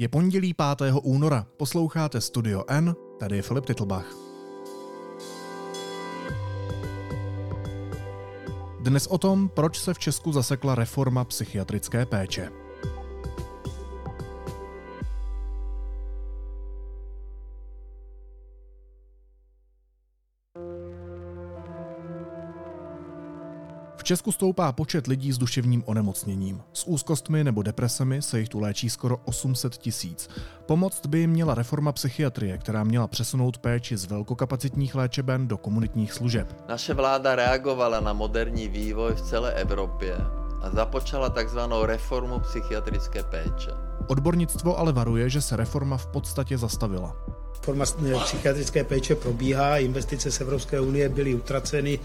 Je pondělí 5. února, posloucháte Studio N, tady je Filip Titlbach. Dnes o tom, proč se v Česku zasekla reforma psychiatrické péče. Česku stoupá počet lidí s duševním onemocněním. S úzkostmi nebo depresemi se jich tu léčí skoro 800 tisíc. Pomoct by jim měla reforma psychiatrie, která měla přesunout péči z velkokapacitních léčeben do komunitních služeb. Naše vláda reagovala na moderní vývoj v celé Evropě a započala takzvanou reformu psychiatrické péče. Odbornictvo ale varuje, že se reforma v podstatě zastavila. Forma psychiatrické péče probíhá, investice z Evropské unie byly utraceny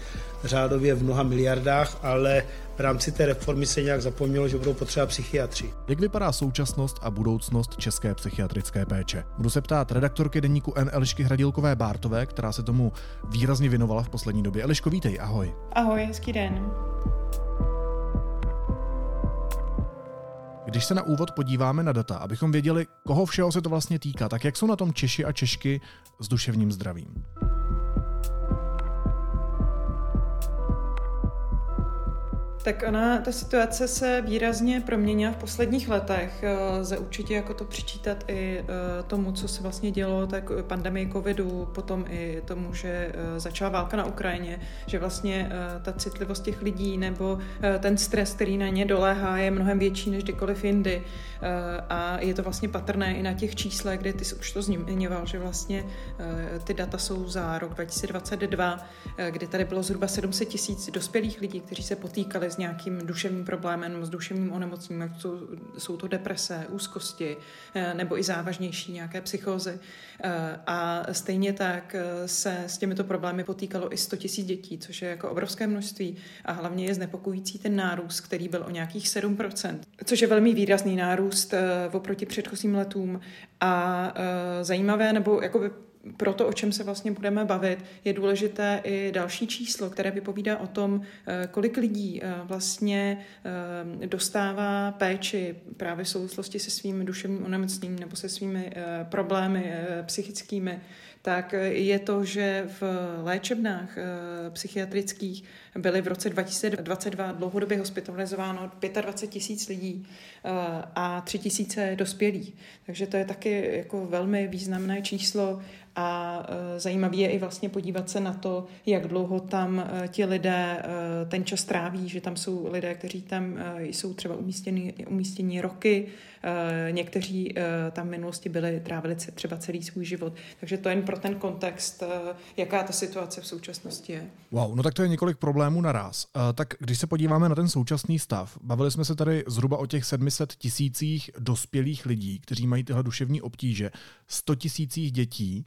řádově v mnoha miliardách, ale v rámci té reformy se nějak zapomnělo, že budou potřeba psychiatři. Jak vypadá současnost a budoucnost české psychiatrické péče? Budu se ptát redaktorky deníku N. Elišky Hradilkové Bártové, která se tomu výrazně věnovala v poslední době. Eliško, vítej, ahoj. Ahoj, hezký den. Když se na úvod podíváme na data, abychom věděli, koho všeho se to vlastně týká, tak jak jsou na tom Češi a Češky s duševním zdravím? Tak ona, ta situace se výrazně proměnila v posledních letech. Eh, lze určitě jako to přičítat i eh, tomu, co se vlastně dělo, tak pandemii covidu, potom i tomu, že eh, začala válka na Ukrajině, že vlastně ta citlivost těch lidí nebo ten stres, který na ně doléhá, je mnohem větší než kdykoliv jindy. A je to vlastně patrné i na těch číslech, kde ty jsi už to zmiňoval, že vlastně ty data jsou za rok 2022, kdy tady bylo zhruba 700 tisíc dospělých lidí, kteří se potýkali s nějakým duševním problémem, s duševním onemocněním, jsou, jsou to deprese, úzkosti eh, nebo i závažnější nějaké psychózy. Eh, a stejně tak eh, se s těmito problémy potýkalo i 100 000 dětí, což je jako obrovské množství a hlavně je znepokojící ten nárůst, který byl o nějakých 7%, což je velmi výrazný nárůst oproti předchozím letům a zajímavé nebo jako pro to, o čem se vlastně budeme bavit, je důležité i další číslo, které vypovídá o tom, eh, kolik lidí eh, vlastně eh, dostává péči právě v souvislosti se svým duševním onemocněním nebo se svými problémy psychickými tak je to, že v léčebnách psychiatrických byly v roce 2022 dlouhodobě hospitalizováno 25 tisíc lidí a 3 tisíce dospělých. Takže to je taky jako velmi významné číslo a e, zajímavé je i vlastně podívat se na to, jak dlouho tam e, ti lidé e, ten čas tráví, že tam jsou lidé, kteří tam jsou třeba umístěni, umístěni roky, někteří tam v minulosti byli, trávili třeba celý svůj život. Takže to jen pro ten kontext, jaká ta situace v současnosti je. Wow, no tak to je několik problémů naraz. Tak když se podíváme na ten současný stav, bavili jsme se tady zhruba o těch 700 tisících dospělých lidí, kteří mají tyhle duševní obtíže, 100 tisících dětí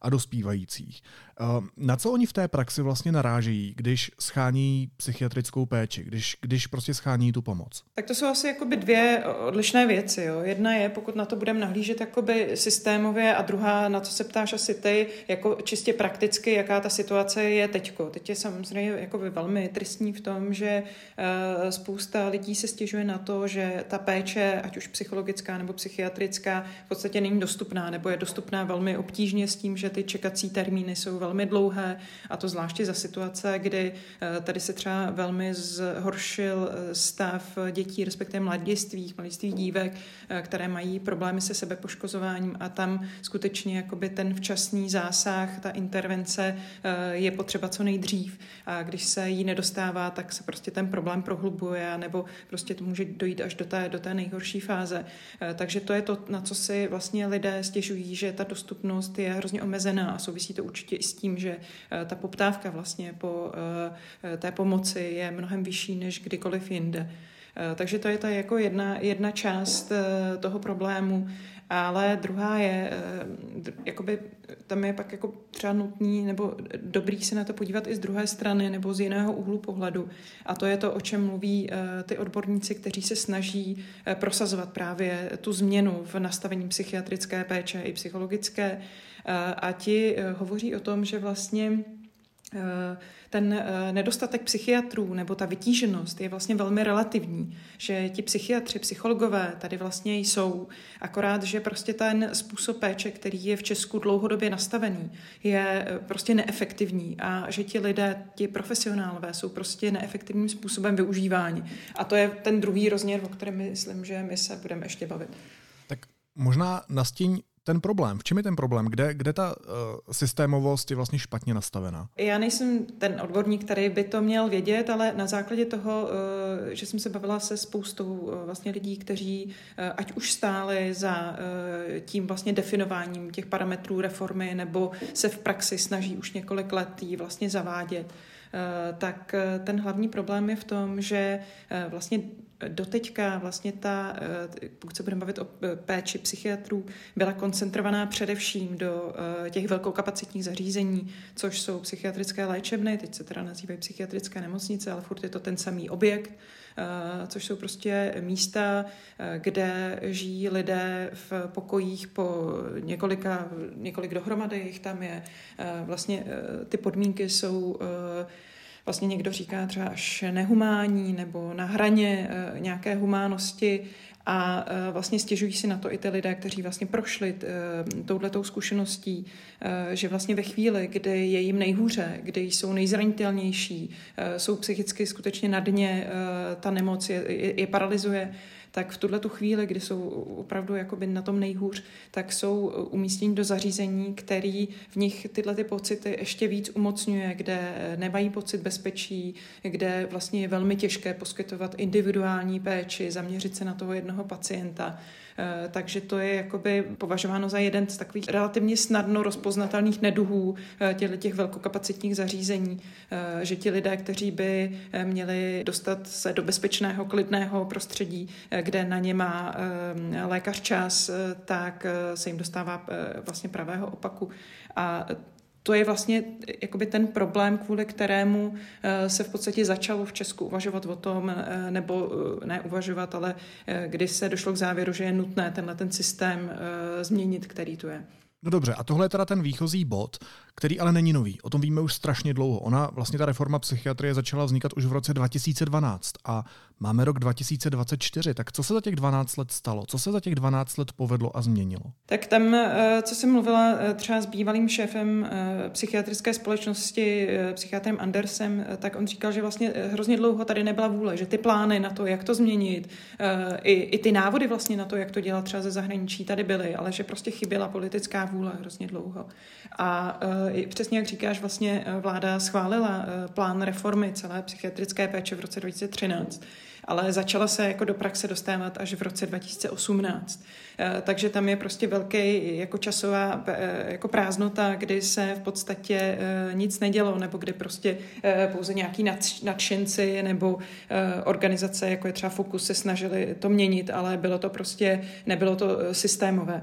a dospívajících. Ehm, na co oni v té praxi vlastně narážejí, když schání psychiatrickou péči, když, když prostě schání tu pomoc? Tak to jsou asi jakoby dvě odlišné věci. Jo. Jedna je, pokud na to budeme nahlížet jakoby systémově a druhá, na co se ptáš asi ty, jako čistě prakticky, jaká ta situace je teďko. Teď je samozřejmě jakoby velmi tristní v tom, že uh, spousta lidí se stěžuje na to, že ta péče, ať už psychologická nebo psychiatrická, v podstatě není dostupná nebo je dostupná velmi obtížně s tím, že ty čekací termíny jsou velmi dlouhé a to zvláště za situace, kdy eh, tady se třeba velmi zhoršil eh, stav dětí, respektive mladistvých, mladistvých dívek, eh, které mají problémy se sebepoškozováním a tam skutečně jakoby ten včasný zásah, ta intervence je potřeba co nejdřív a když se jí nedostává, tak se prostě ten problém prohlubuje nebo prostě to může dojít až do té, do té nejhorší fáze. Takže to je to, na co si vlastně lidé stěžují, že ta dostupnost je hrozně omezená a souvisí to určitě i s tím, že eh, ta poptávka vlastně po eh, té pomoci je mnohem vyšší než kdykoliv jinde. Eh, takže to je ta jako jedna, jedna část toho problému, ale druhá je, jakoby tam je pak jako třeba nutný nebo dobrý se na to podívat i z druhé strany nebo z jiného úhlu pohledu. A to je to, o čem mluví ty odborníci, kteří se snaží prosazovat právě tu změnu v nastavení psychiatrické péče i psychologické, a ti eh, hovoří o tom, že vlastně Eh, ten eh, nedostatek psychiatrů nebo ta vytíženost je vlastně velmi relativní, že ti psychiatři, psychologové tady vlastně jsou, akorát, že prostě ten způsob péče, který je v Česku dlouhodobě nastavený, je eh, prostě neefektivní a že ti lidé, ti profesionálové jsou prostě neefektivním způsobem využíváni. A to je ten druhý rozměr, o kterém myslím, že my se budeme ještě bavit. Tak možná nastíň ten problém? V čem je ten problém? Kde, kde ta uh, systémovost je vlastně špatně nastavená? Já nejsem ten odborník, který by to měl vědět, ale na základě toho, uh, že jsem se bavila se spoustou uh, vlastně lidí, kteří uh, ať už stáli za uh, tím vlastně definováním těch parametrů reformy, nebo se v praxi snaží už několik let ji vlastně zavádět, uh, tak uh, ten hlavní problém je v tom, že uh, vlastně doteďka vlastně ta, eh, pokud se budeme bavit o eh, péči psychiatrů, byla koncentrovaná především do eh, těch velkokapacitních zařízení, což jsou psychiatrické léčebny, teď se teda nazývají psychiatrické nemocnice, ale furt je to ten samý objekt, což jsou prostě místa, kde žijí lidé v pokojích po několika, několik dohromady, jich tam je. Vlastně ty podmínky jsou vlastně někdo říká třeba až nehumání nebo na hraně eh, nějaké humánosti a eh, vlastně stěžují si na to i ty lidé, kteří vlastně prošli eh, touhletou zkušeností, že vlastně ve chvíli, kdy je jim nejhůře, kdy jsou nejzranitelnější, jsou psychicky skutečně na dně, ta nemoc je, je, je paralizuje, tak v tuhle tu chvíli, kdy jsou opravdu jakoby na tom nejhůř, tak jsou umístěni do zařízení, který v nich tyhle ty pocity ještě víc umocňuje, kde nemají pocit bezpečí, kde vlastně je velmi těžké poskytovat individuální péči, zaměřit se na toho jednoho pacienta. Eh, takže to je jakoby považováno za jeden z takových relativně snadno rozpoznatelných neduhů eh, těch, těch velkokapacitních zařízení, eh, že ti lidé, kteří by měli dostat se do bezpečného, klidného prostředí, kde na ně má lékař čas, tak se jim dostává vlastně pravého opaku. A to je vlastně jakoby ten problém, kvůli kterému eh, se v podstatě začalo v Česku uvažovat o tom, eh, nebo eh, ne uvažovat, ale kdy se došlo k závěru, že je nutné tenhle ten systém změnit, který tu je. No dobře, a tohle je teda ten výchozí bod, který ale není nový. O tom víme už strašně dlouho. Ona, vlastně ta reforma psychiatrie začala vznikat už v roce 2012 a máme rok 2024. Tak co se za těch 12 let stalo? Co se za těch 12 let povedlo a změnilo? Tak tam, eh, co jsem mluvila eh, třeba s bývalým šéfem eh, psychiatrické společnosti, psychiatrem Andersem, tak on říkal, že vlastně hrozně dlouho tady nebyla vůle, že ty plány na to, jak to změnit, i, i ty návody vlastně na to, jak to dělat třeba ze zahraničí, tady byly, ale že prostě chyběla politická vůle hrozně dlouho. A přesně jak říkáš, vlastně vláda schválila plán reformy celé psychiatrické péče v roce 2013 ale začala se jako do praxe dostávat až v roce 2018. Eh, takže tam je prostě velký jako časová eh, jako prázdnota, kdy se v podstatě eh, nic nedělo, nebo kdy prostě pouze nějaký nadšenci nebo organizace, jako je třeba Fokus, se snažili to měnit, ale bylo to prostě, nebylo to systémové.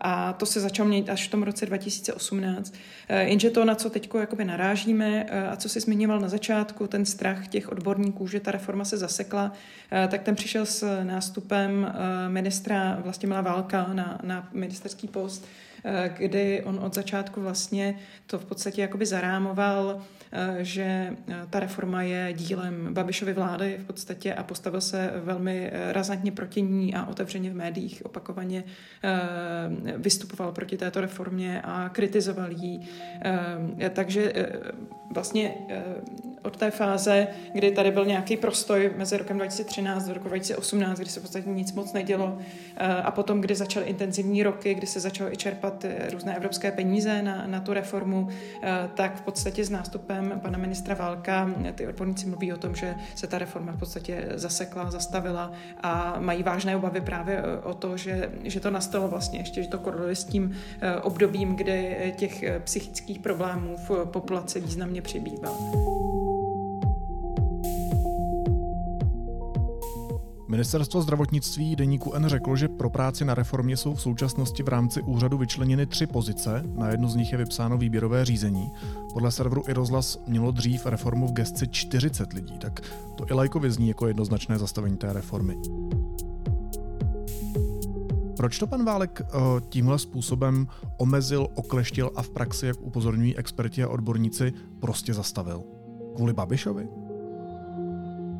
A to se začalo měnit až v tom roce 2018. Jenže to, na co teď narážíme a co si zmiňoval na začátku, ten strach těch odborníků, že ta reforma se zasekla, tak ten přišel s nástupem ministra Vlastimila Válka na, na ministerský post, eh, kdy on od začátku vlastně to v podstatě jakoby zarámoval Eh, že eh, ta reforma je dílem Babišovy vlády v podstatě a postavil se velmi razantně proti ní a otevřeně v médiích opakovaně vystupoval proti této reformě a kritizoval ji. Takže vlastně od té fáze, kdy tady byl nějaký prostoj mezi rokem 2013 a roku 2018, kdy se v podstatě nic moc nedělo a potom, kdy začaly intenzivní roky, kdy se začalo i čerpat různé evropské peníze na, na tu reformu, tak v podstatě s nástupem pana ministra Válka ty odborníci mluví o tom, že se ta reforma v podstatě zasekla, zastavila a mají vážné obavy právě o to, že, že to nastalo vlastně ještě, že to koreluje s tím obdobím, kdy těch psychických problémů v populaci významně přibývá. Ministerstvo zdravotnictví deníku N řeklo, že pro práci na reformě jsou v současnosti v rámci úřadu vyčleněny tři pozice, na jednu z nich je vypsáno výběrové řízení. Podle serveru i rozhlas mělo dřív reformu v gesci 40 lidí, tak to i lajkově zní jako jednoznačné zastavení té reformy. Proč to pan Válek uh, tímhle způsobem omezil, okleštil a v praxi, jak upozorňují experti a odborníci, prostě zastavil? Kvůli Babišovi?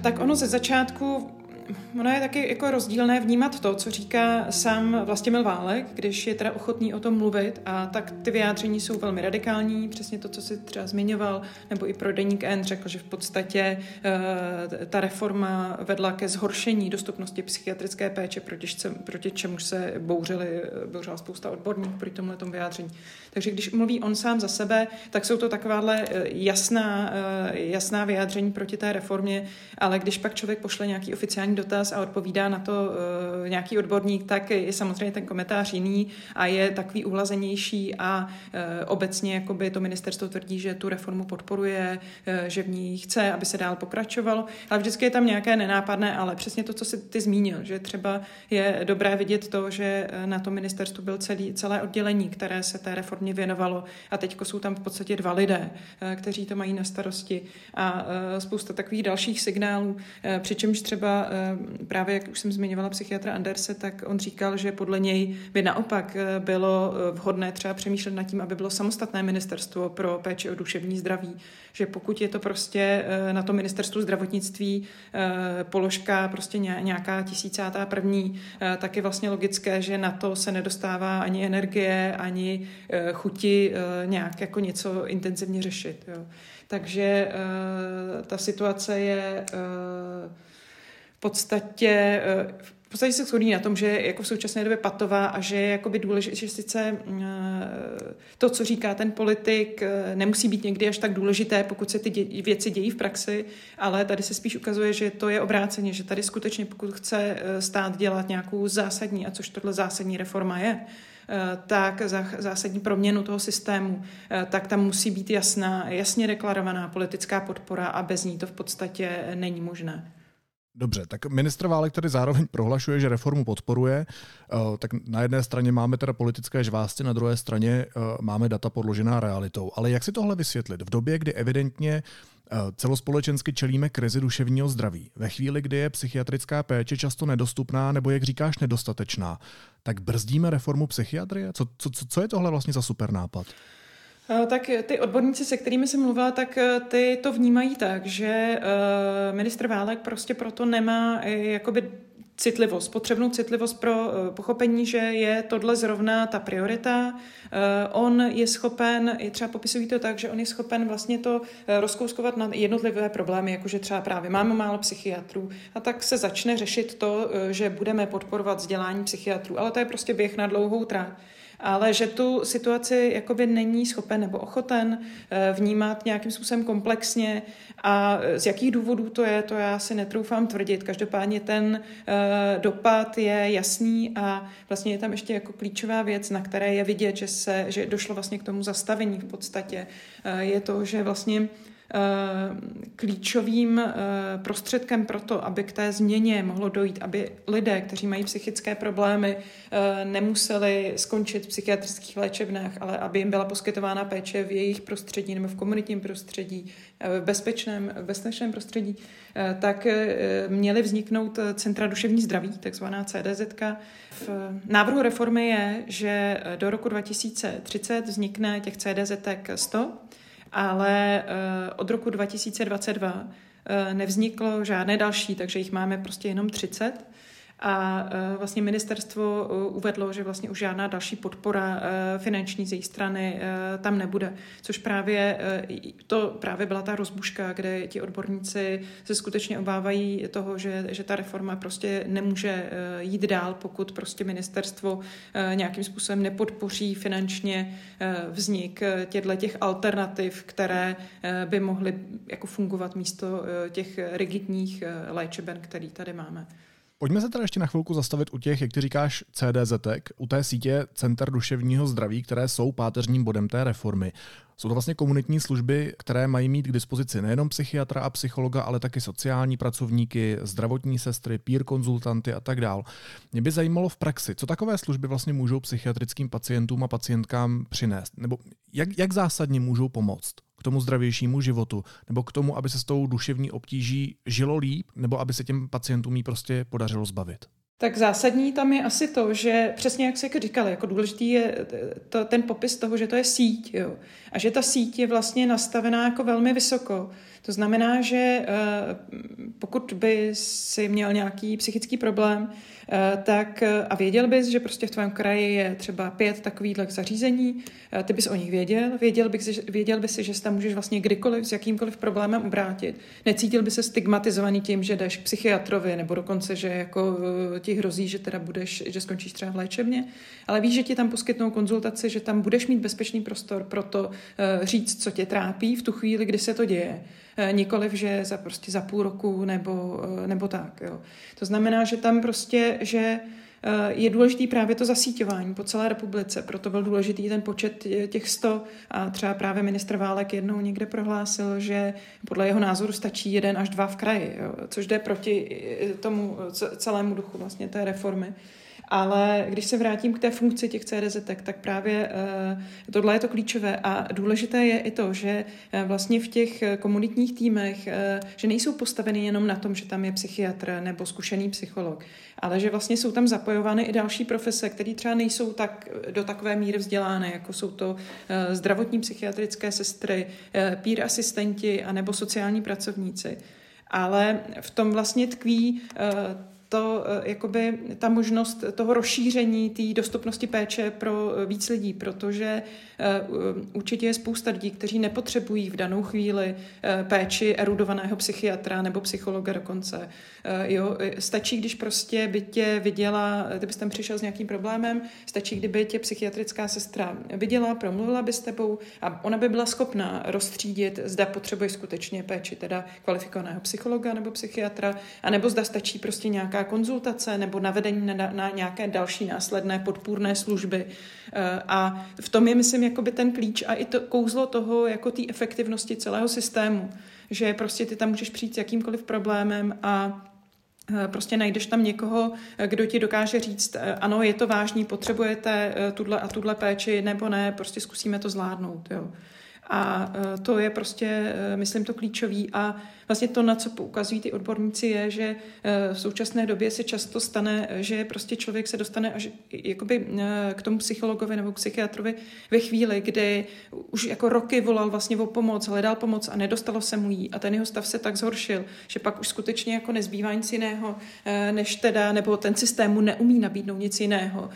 Tak ono ze začátku ono je taky jako rozdílné vnímat to, co říká sám Vlastimil Válek, když je teda ochotný o tom mluvit a tak ty vyjádření jsou velmi radikální, přesně to, co si třeba zmiňoval, nebo i pro Deník N řekl, že v podstatě uh, ta reforma vedla ke zhoršení dostupnosti psychiatrické péče, proti, proti čemu se bouřili, bouřila spousta odborníků proti tomhle vyjádření. Takže když mluví on sám za sebe, tak jsou to takováhle eh, jasná, uh, jasná vyjádření proti té reformě, ale když pak člověk pošle nějaký oficiální dotaz a odpovídá na to uh, nějaký odborník, tak je samozřejmě ten komentář jiný a je takový uhlazenější a obecně jakoby to ministerstvo tvrdí, že tu reformu podporuje, že v ní chce, aby se dál pokračovalo, ale vždycky je tam nějaké nenápadné, ale přesně to, co si ty zmínil, že třeba je dobré vidět to, že na to ministerstvu byl celý, celé oddělení, které se té reformě věnovalo. A teď jsou tam v podstatě dva lidé, kteří to mají na starosti. A spousta takových dalších signálů, přičemž třeba Eh, právě jak už jsem zmiňovala psychiatra Anderse, tak on říkal, že podle něj by naopak eh, bylo eh, vhodné třeba přemýšlet nad tím, aby bylo samostatné ministerstvo pro péči o duševní zdraví, že pokud je to prostě na to ministerstvu zdravotnictví položka prostě nějaká tisícátá první, tak je vlastně logické, že na to se nedostává ani energie, ani chuti nějak jako něco intenzivně řešit. Jo. Takže ta situace je podstatě eh, v podstatě se shodí na tom, že jako v současné době patová a že je jakoby důležité, že sice eh, to, co říká ten politik, eh, nemusí být někdy až tak důležité, pokud se ty dě- věci dějí v praxi, ale tady se spíš ukazuje, že to je obráceně, že tady skutečně, pokud chce stát dělat nějakou zásadní, a což tohle zásadní reforma je, tak zásadní proměnu toho systému, tak tam musí být jasná, jasně deklarovaná politická podpora a bez ní to v podstatě není možné. Dobře, tak ministr Válek tady zároveň prohlašuje, že reformu podporuje. Eh, tak na jedné straně máme teda politické žvásty, na druhé straně eh, máme data podložená realitou. Ale jak si tohle vysvětlit? V době, kdy evidentně eh, celospolečensky čelíme krizi duševního zdraví, ve chvíli, kdy je psychiatrická péče často nedostupná nebo, jak říkáš, nedostatečná, tak brzdíme reformu psychiatrie? Co, co, co je tohle vlastně za super nápad? Eh, tak ty odborníci, se kterými jsem mluvila, tak eh, ty to vnímají tak, že eh, ministr Válek prostě proto nemá jakoby citlivost, potřebnou citlivost pro pochopení, že je tohle zrovna ta priorita. On je schopen, je třeba popisují to tak, že on je schopen vlastně to rozkouskovat na jednotlivé problémy, jakože třeba právě máme málo psychiatrů a tak se začne řešit to, že budeme podporovat vzdělání psychiatrů, ale to je prostě běh na dlouhou trať ale že tu situaci jakoby není schopen nebo ochoten eh, vnímat nějakým způsobem komplexně a z jakých důvodů to je, to já si netroufám tvrdit. Každopádně ten eh, dopad je jasný a vlastně je tam ještě jako klíčová věc, na které je vidět, že, se, že došlo vlastně k tomu zastavení v podstatě. Eh, je to, že vlastně Eh, klíčovým eh, prostředkem pro to, aby k té změně mohlo dojít, aby lidé, kteří mají psychické problémy, eh, nemuseli skončit v psychiatrických léčebnách, ale aby jim byla poskytována péče v jejich prostředí nebo v komunitním prostředí, v bezpečném, v bezpečném prostředí, tak měly vzniknout Centra duševní zdraví, takzvaná CDZ. V návrhu reformy je, že do roku 2030 vznikne těch CDZ 100, ale eh, od roku 2022 eh, nevzniklo žádné další, takže jich máme prostě jenom 30 a e, vlastně ministerstvo e, uvedlo, že vlastně už žádná další podpora e, finanční z její strany tam nebude, což právě to právě byla ta rozbuška, kde ti odborníci se skutečně obávají toho, že, že ta reforma prostě nemůže jít dál, pokud prostě ministerstvo nějakým způsobem nepodpoří finančně vznik těchto těch alternativ, které by mohly jako fungovat místo těch rigidních léčeben, který tady máme. Pojďme se teda ještě na chvilku zastavit u těch, jak ty říkáš, CDZ, u té sítě Center duševního zdraví, které jsou páteřním bodem té reformy. Jsou to vlastně komunitní služby, které mají mít k dispozici nejenom psychiatra a psychologa, ale taky sociální pracovníky, zdravotní sestry, peer konzultanty a tak dál. Mě by zajímalo v praxi, co takové služby vlastně můžou psychiatrickým pacientům a pacientkám přinést, nebo jak, jak zásadně můžou pomoct k tomu zdravějšímu životu, nebo k tomu, aby se s tou duševní obtíží žilo líp, nebo aby se těm pacientům jí prostě podařilo zbavit? Tak zásadní tam je asi to, že přesně jak se jako říkali, jako důležitý je to, ten popis toho, že to je síť jo, a že ta síť je vlastně nastavená jako velmi vysoko. To znamená, že eh, pokud by si měl nějaký psychický problém, Eh, tak a věděl bys, že prostě v tvém kraji je třeba pět takových zařízení, eh, ty bys o nich věděl, věděl, bys, věděl bys si, že se tam můžeš vlastně kdykoliv s jakýmkoliv problémem obrátit. Necítil by se stigmatizovaný tím, že jdeš k psychiatrovi, nebo dokonce, že jako hrozí, že teda budeš, že skončíš třeba v léčebně, ale víš, že ti tam poskytnou konzultaci, že tam budeš mít bezpečný prostor pro to říct, co tě trápí v tu chvíli, kdy se to děje. Eh, nikoliv, že za prostě za půl roku nebo, eh, nebo tak. Jo. To znamená, že tam prostě, že eh, je důležitý právě to zasíťování po celé republice, proto byl důležitý ten počet těch 100 a třeba právě ministr Válek jednou někde prohlásil, že podle jeho názoru stačí jeden až dva v kraji, jo, což jde proti tomu celému duchu vlastně té reformy. Ale když se vrátím k té funkci těch CDZ, tak právě uh, tohle je to klíčové a důležité je i to, že uh, vlastně v těch komunitních týmech, uh, že nejsou postaveny jenom na tom, že tam je psychiatr nebo zkušený psycholog, ale že vlastně jsou tam zapojovány i další profese, které třeba nejsou tak do takové míry vzdělány, jako jsou to zdravotní psychiatrické sestry, peer asistenti a nebo sociální pracovníci. Ale v tom vlastně tkví to, eh, jakoby ta možnost toho rozšíření té dostupnosti péče pro eh, víc lidí, protože Eh, určitě je spousta lidí, kteří nepotřebují v danou chvíli péči erudovaného psychiatra nebo psychologa dokonce. Jo, stačí, když prostě by tě viděla, kdybys tam přišel s nějakým problémem, stačí, kdyby tě psychiatrická sestra viděla, promluvila by s tebou a ona by byla schopná rozstřídit, zda potřebuješ skutečně péči teda kvalifikovaného psychologa nebo psychiatra, anebo zda stačí prostě nějaká konzultace nebo navedení na, na nějaké další následné podpůrné služby. A v tom je, myslím, jakoby ten klíč a i to kouzlo toho, jako té efektivnosti celého systému, že prostě ty tam můžeš přijít s jakýmkoliv problémem a e, prostě najdeš tam někoho, kdo ti dokáže říct, e, ano, je to vážný, potřebujete e, tuhle a tuhle péči, nebo ne, prostě zkusíme to zvládnout. Jo. A to je prostě, myslím, to klíčový. A vlastně to, na co poukazují ty odborníci, je, že eh, v současné době se často stane, že prostě člověk se dostane až jakoby eh, k tomu psychologovi nebo psychiatrovi ve chvíli, kdy už jako roky volal vlastně o pomoc, hledal pomoc a nedostalo se mu jí a ten jeho stav se tak zhoršil, že pak už skutečně jako nezbývá nic jiného, eh, než teda, nebo ten systém mu neumí nabídnout nic jiného,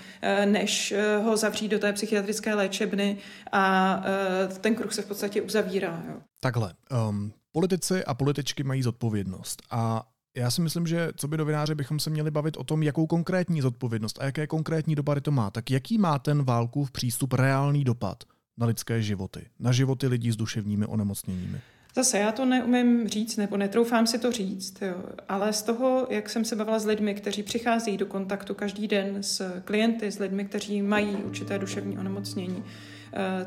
než ho zavřít do té psychiatrické léčebny a ten kruh se v podstatě uzavírá. Jo. Takhle, um, Politici a političky mají zodpovědnost a já si myslím, že co by novináři bychom se měli bavit o tom, jakou konkrétní zodpovědnost a jaké konkrétní dopady to má. Tak jaký má ten válkův přístup reálný dopad na lidské životy, na životy lidí s duševními onemocněními? Zase já to neumím říct, nebo netroufám si to říct, jo. ale z toho, jak jsem se bavila s lidmi, kteří přicházejí do kontaktu každý den s klienty, s lidmi, kteří mají určité duševní onemocnění,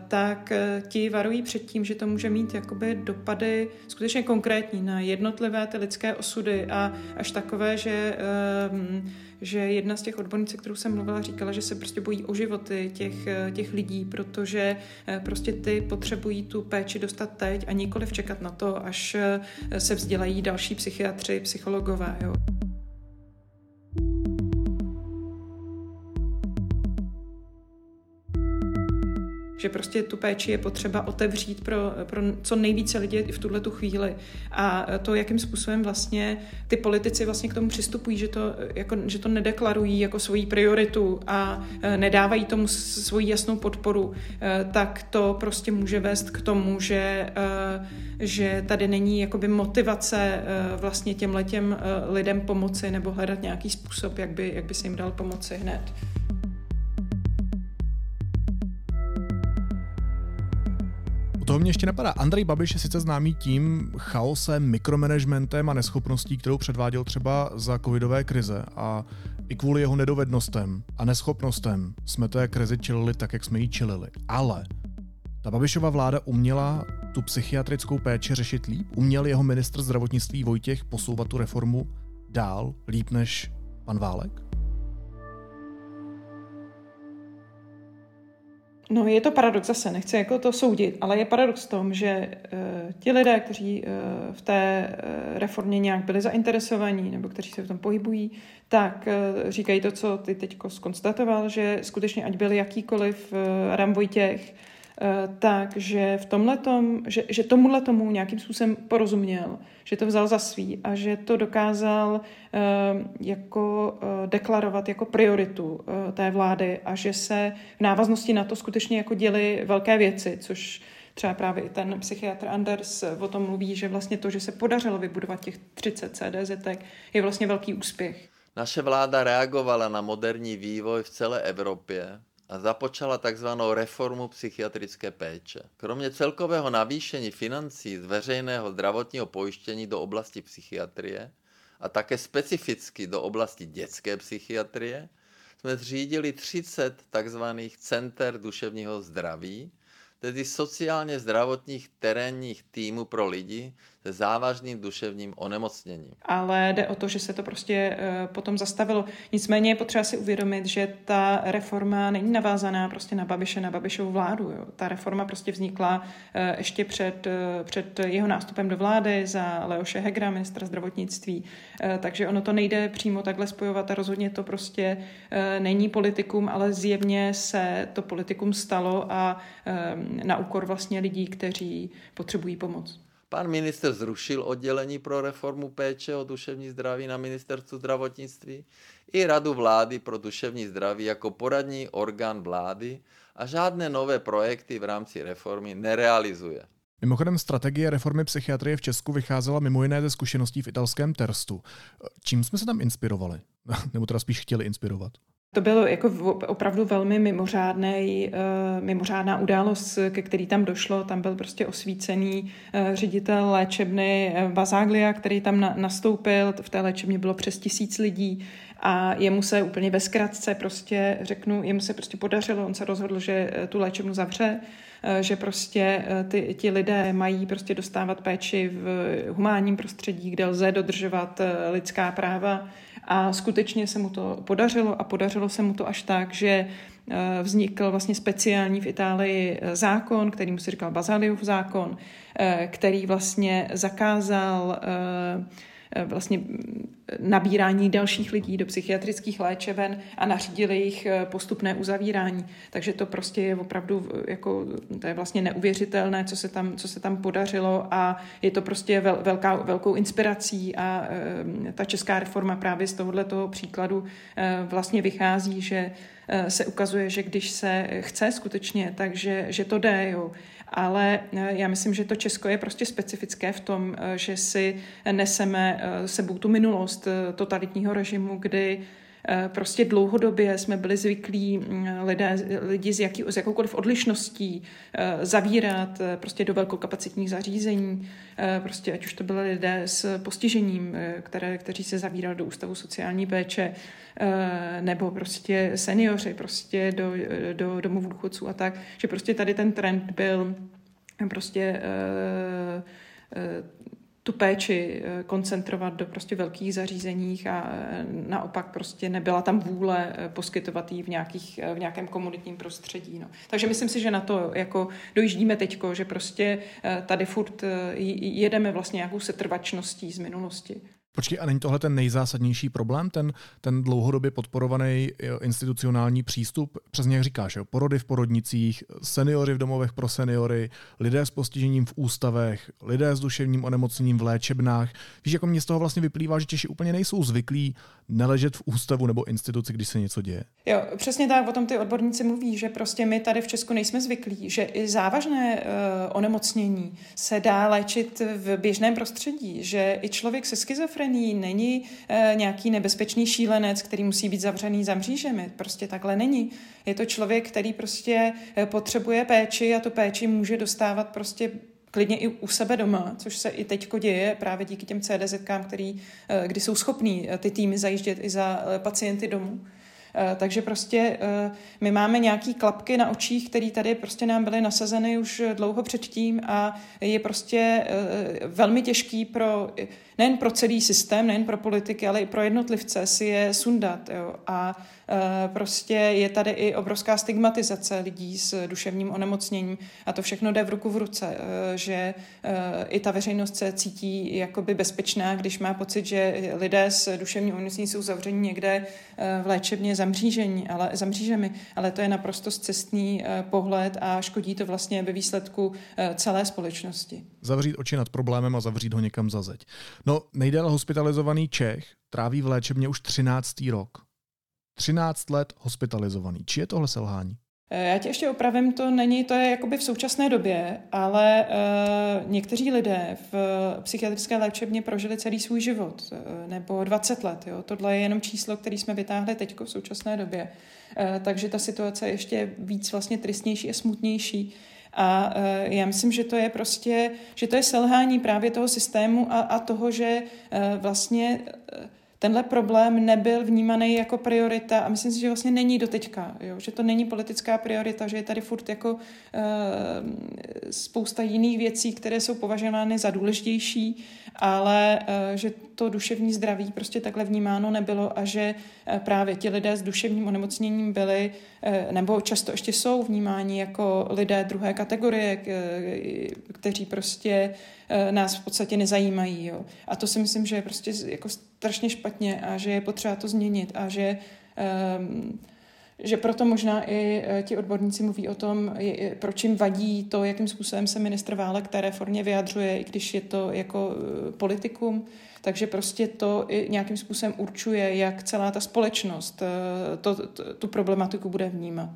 tak eh, ti varují před tím, že to může mít jakoby dopady skutečně konkrétní na jednotlivé ty lidské osudy a až takové, že eh, že jedna z těch odbornic, kterou jsem mluvila, říkala, že se prostě bojí o životy těch, těch lidí, protože prostě ty potřebují tu péči dostat teď a nikoli čekat na to, až se vzdělají další psychiatři, psychologové. Jo. Že prostě tu péči je potřeba otevřít pro, pro co nejvíce lidí v tuhle tu chvíli. A to, jakým způsobem vlastně ty politici vlastně k tomu přistupují, že to, jako, že to nedeklarují jako svoji prioritu a e, nedávají tomu svoji jasnou podporu, e, tak to prostě může vést k tomu, že, e, že tady není jakoby motivace vlastně těm lidem pomoci nebo hledat nějaký způsob, jak by, jak by se jim dal pomoci hned. Toho mě ještě napadá. Andrej Babiš je sice známý tím chaosem, mikromanagementem a neschopností, kterou předváděl třeba za covidové krize a i kvůli jeho nedovednostem a neschopnostem jsme té krizi čelili tak, jak jsme ji čelili. Ale ta Babišova vláda uměla tu psychiatrickou péči řešit líp? Uměl jeho ministr zdravotnictví Vojtěch posouvat tu reformu dál, líp než pan Válek? No je to paradox zase, nechci jako to soudit, ale je paradox v tom, že uh, ti lidé, kteří uh, v té uh, reformě nějak byli zainteresovaní nebo kteří se v tom pohybují, tak uh, říkají to, co ty teď skonstatoval, že skutečně ať byl jakýkoliv uh, Ram Vojtěch, takže v tomhletom, že, že tomuhle tomu nějakým způsobem porozuměl, že to vzal za svý a že to dokázal eh, jako eh, deklarovat jako prioritu té vlády a že se v návaznosti na to skutečně jako děli velké věci, což třeba právě i ten psychiatr Anders o tom mluví, že vlastně to, že se podařilo vybudovat těch 30 CDZ, je vlastně velký úspěch. Naše vláda reagovala na moderní vývoj v celé Evropě a započala takzvanou reformu psychiatrické péče. Kromě celkového navýšení financí z veřejného zdravotního pojištění do oblasti psychiatrie a také specificky do oblasti dětské psychiatrie jsme zřídili 30 takzvaných center duševního zdraví, tedy sociálně zdravotních terénních týmů pro lidi se závažným duševním onemocněním. Ale jde o to, že se to prostě uh, potom zastavilo. Nicméně je potřeba si uvědomit, že ta reforma není navázaná prostě na Babiše, na Babišovu vládu. Jo. Ta reforma prostě vznikla uh, ještě před, uh, před jeho nástupem do vlády za Leoše Hegra, ministra zdravotnictví. Takže ono to nejde přímo takhle spojovat a rozhodně to prostě není politikum, ale zjevně se to politikum stalo a na úkor vlastně lidí, kteří potřebují pomoc. Pan minister zrušil oddělení pro reformu péče o duševní zdraví na ministerstvu zdravotnictví i radu vlády pro duševní zdraví jako poradní orgán vlády a žádné nové projekty v rámci reformy nerealizuje. Mimochodem, strategie reformy psychiatrie v Česku vycházela mimo jiné ze zkušeností v italském Terstu. Čím jsme se tam inspirovali? Nebo teda spíš chtěli inspirovat? To bylo jako opravdu velmi mimořádný, uh, mimořádná událost, ke který tam došlo. Tam byl prostě osvícený uh, ředitel léčebny Bazaglia, který tam na, nastoupil. V té léčebně bylo přes tisíc lidí a jemu se úplně ve zkratce prostě řeknu, jemu se prostě podařilo, on se rozhodl, že tu léčebnu zavře, že prostě ty, ti lidé mají prostě dostávat péči v humánním prostředí, kde lze dodržovat lidská práva, a skutečně se mu to podařilo a podařilo se mu to až tak, že eh, vznikl vlastně speciální v Itálii eh, zákon, který mu se říkal Bazaliův zákon, eh, který vlastně zakázal vlastně mm, nabírání dalších lidí do psychiatrických léčeven a nařídili jejich eh, postupné uzavírání. Takže to prostě je opravdu jako, to je vlastně neuvěřitelné, co se tam, co se tam podařilo a je to prostě vel, velká, velkou inspirací a ta česká reforma právě z tohoto příkladu vlastně vychází, že se ukazuje, že když se chce skutečně, takže že to jde, jo ale eh, já myslím, že to Česko je prostě specifické v tom, eh, že si neseme eh, sebou tu minulost totalitního režimu, kdy prostě dlouhodobě jsme byli zvyklí mm, lidé, lidi z, jaký, z jakoukoliv odlišností zavírat prostě do velkokapacitních zařízení, prostě ať už to byly lidé s postižením, které, kteří se zavírali do ústavu sociální péče, nebo prostě seniori prostě do, do domovů důchodců a tak, že prostě tady ten trend byl prostě tu péči koncentrovat do prostě velkých zařízeních a naopak prostě nebyla tam vůle poskytovat ji v, nějakých, v nějakém komunitním prostředí. No. Takže myslím si, že na to jako dojíždíme teďko, že prostě tady furt jedeme vlastně nějakou setrvačností z minulosti. Počkej, a není tohle ten nejzásadnější problém, ten, ten dlouhodobě podporovaný institucionální přístup, přesně jak říkáš, jo, porody v porodnicích, seniori v domovech pro seniory, lidé s postižením v ústavech, lidé s duševním onemocněním v léčebnách. Víš, jako mě z toho vlastně vyplývá, že Češi úplně nejsou zvyklí neležet v ústavu nebo instituci, když se něco děje. Jo, přesně tak, o tom ty odborníci mluví, že prostě my tady v Česku nejsme zvyklí, že i závažné uh, onemocnění se dá léčit v běžném prostředí, že i člověk se schizofrení není uh, nějaký nebezpečný šílenec, který musí být zavřený za mřížemi. Prostě takhle není. Je to člověk, který prostě uh, potřebuje péči a tu péči může dostávat prostě klidně i u sebe doma, což se i teď děje právě díky těm CDZkám, který, eh, kdy jsou schopní eh, ty týmy zajíždět i za eh, pacienty domů. Takže prostě my máme nějaký klapky na očích, které tady prostě nám byly nasazeny už dlouho předtím a je prostě velmi těžký pro, nejen pro celý systém, nejen pro politiky, ale i pro jednotlivce si je sundat. Jo. A Eh, prostě je tady i obrovská stigmatizace lidí s duševním onemocněním a to všechno jde v ruku v ruce, eh, že eh, i ta veřejnost se cítí jakoby bezpečná, když má pocit, že lidé s duševním onemocněním jsou zavření někde v léčebně zamřížení, ale, zamřížemi, ale to je naprosto zcestný pohled a škodí to vlastně ve výsledku celé společnosti. Zavřít oči nad problémem a zavřít ho někam za zeď. No, nejdéle hospitalizovaný Čech tráví v léčebně už 13. rok. 13 let hospitalizovaný. Či je tohle selhání? Eh, já tě ještě opravím, to není, to je jakoby v současné době, ale uh, někteří lidé v psychiatrické léčebně prožili celý svůj život, uh, nebo 20 let. Jo? Tohle je jenom číslo, které jsme vytáhli teď v současné době. Uh, takže ta situace je ještě víc vlastně tristnější a smutnější. A já myslím, že to je prostě, že to je selhání právě toho systému a, a toho, že vlastně tenhle problém nebyl vnímaný jako priorita a myslím si, že vlastně není doteďka, jo? že to není politická priorita, že je tady furt jako uh, spousta jiných věcí, které jsou považovány za důležitější, ale uh, že to duševní zdraví prostě takhle vnímáno nebylo a že uh, právě ti lidé s duševním onemocněním byli uh, nebo často ještě jsou vnímáni jako lidé druhé kategorie, kteří prostě nás v podstatě nezajímají. Jo. A to si myslím, že je prostě jako strašně špatně a že je potřeba to změnit a že um, že proto možná i e, ti odborníci mluví o tom, proč jim vadí to, jakým způsobem se ministr Válek té reformě vyjadřuje, i když je to jako e, politikum. Takže prostě to i nějakým způsobem určuje, jak celá ta společnost e, to, to, tu problematiku bude vnímat.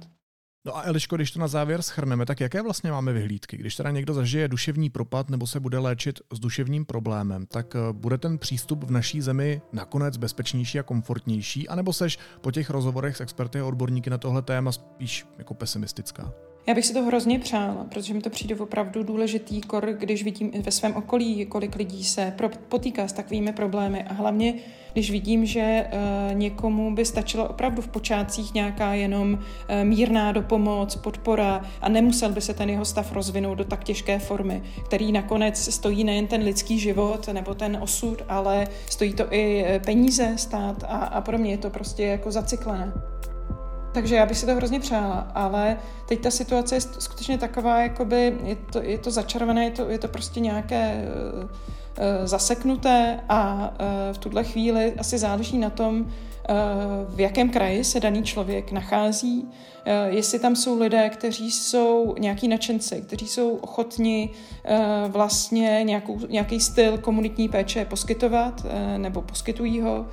No a Eliško, když to na závěr schrneme, tak jaké vlastně máme vyhlídky? Když teda někdo zažije duševní propad nebo se bude léčit s duševním problémem, tak eh, bude ten přístup v naší zemi nakonec bezpečnější a komfortnější, anebo seš po těch rozhovorech s experty a odborníky na tohle téma spíš jako pesimistická? Já bych si to hrozně přála, protože mi to přijde opravdu důležitý kor, když vidím ve svém okolí, kolik lidí se potýká s takovými problémy a hlavně, když vidím, že uh, někomu by stačilo opravdu v počátcích nějaká jenom uh, mírná dopomoc, podpora a nemusel by se ten jeho stav rozvinout do tak těžké formy, který nakonec stojí nejen ten lidský život nebo ten osud, ale stojí to i eh, peníze stát a, a podobně. Je to prostě jako zacyklené. Takže já bych si to hrozně přála, ale teď ta situace je skutečně taková, jakoby je to, je to začarované, je to, je to prostě nějaké uh, zaseknuté a uh, v tuhle chvíli asi záleží na tom, v jakém kraji se daný člověk nachází, jestli tam jsou lidé, kteří jsou nějaký nadšenci, kteří jsou ochotni vlastně nějakou, nějaký styl komunitní péče poskytovat nebo poskytují ho,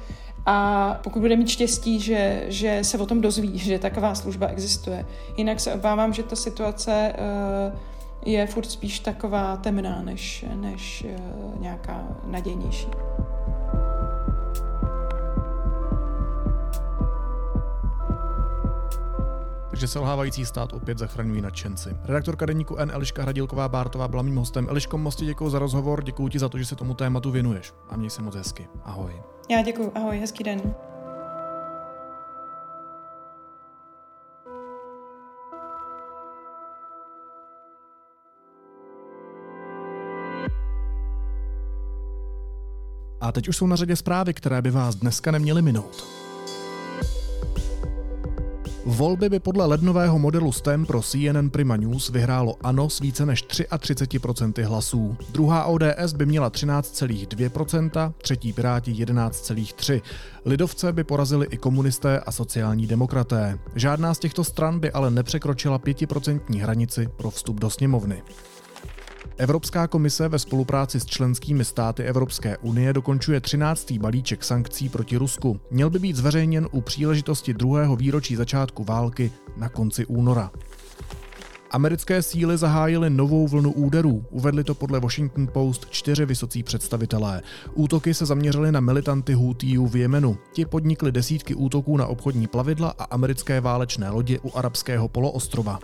a pokud bude mít štěstí, že, že se o tom dozví, že taková služba existuje. Jinak se obávám, že ta situace uh, je furt spíš taková temná, než, než uh, nějaká nadějnější. Takže selhávající stát opět zachraňují nadšenci. Redaktorka deníku N. Eliška Hradilková Bártová byla mým hostem. Eliško, moc ti děkuji za rozhovor, děkuji ti za to, že se tomu tématu věnuješ. A měj se moc hezky. Ahoj. Já děkuji, ahoj, hezký den. A teď už jsou na řadě zprávy, které by vás dneska neměly minout. Volby by podle lednového modelu STEM pro CNN Prima News vyhrálo ANO s více než 33% hlasů. Druhá ODS by měla 13,2%, třetí Piráti 11,3%. Lidovce by porazili i komunisté a sociální demokraté. Žádná z těchto stran by ale nepřekročila 5% hranici pro vstup do sněmovny. Evropská komise ve spolupráci s členskými státy Evropské unie dokončuje 13. balíček sankcí proti Rusku. Měl by být zveřejněn u příležitosti druhého výročí začátku války na konci února. Americké síly zahájily novou vlnu úderů, uvedli to podle Washington Post čtyři vysocí představitelé. Útoky se zaměřily na militanty Houthijů v Jemenu. Ti podnikli desítky útoků na obchodní plavidla a americké válečné lodě u arabského poloostrova.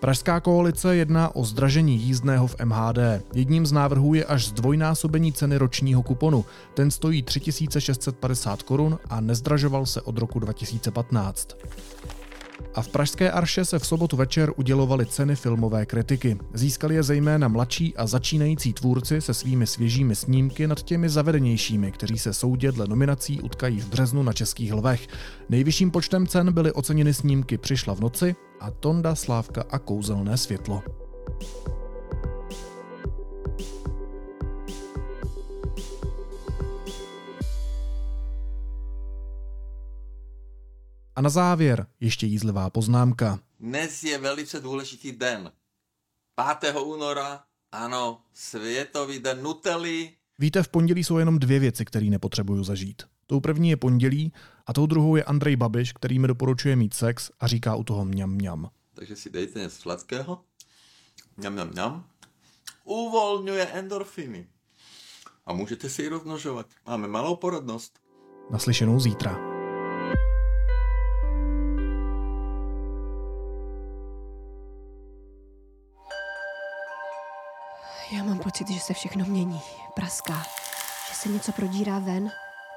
Pražská koalice jedná o zdražení jízdného v MHD. Jedním z návrhů je až zdvojnásobení ceny ročního kuponu. Ten stojí 3650 korun a nezdražoval se od roku 2015. A v Pražské Arše se v sobotu večer udělovaly ceny filmové kritiky. Získali je zejména mladší a začínající tvůrci se svými svěžími snímky nad těmi zavedenějšími, kteří se soudě dle nominací utkají v březnu na Českých lvech. Nejvyšším počtem cen byly oceněny snímky Přišla v noci a Tonda, Slávka a Kouzelné světlo. A na závěr ještě jízlivá poznámka. Dnes je velice důležitý den. 5. února, ano, Světový den Nutelly. Víte, v pondělí jsou jenom dvě věci, které nepotřebuju zažít. Tou první je pondělí a tou druhou je Andrej Babiš, který mi doporučuje mít sex a říká u toho mňam mňam. Takže si dejte něco sladkého. Mňam mňam mňam. Uvolňuje endorfiny. A můžete si ji rozmnožovat. Máme malou porodnost. Naslyšenou zítra. Já mám pocit, že se všechno mění, praská, že se něco prodírá ven,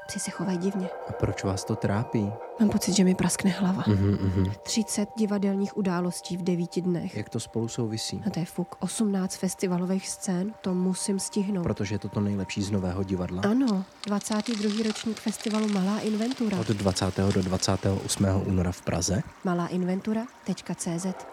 Psi se chovají divně. A proč vás to trápí? Mám pocit, že mi praskne hlava. Mm-hmm, mm-hmm. 30 divadelních událostí v devíti dnech. Jak to spolu souvisí? A to je fuk. 18 festivalových scén, to musím stihnout. Protože je to to nejlepší z nového divadla? Ano, 22. ročník festivalu Malá inventura. Od 20. do 28. února v Praze? Maláinventura.cz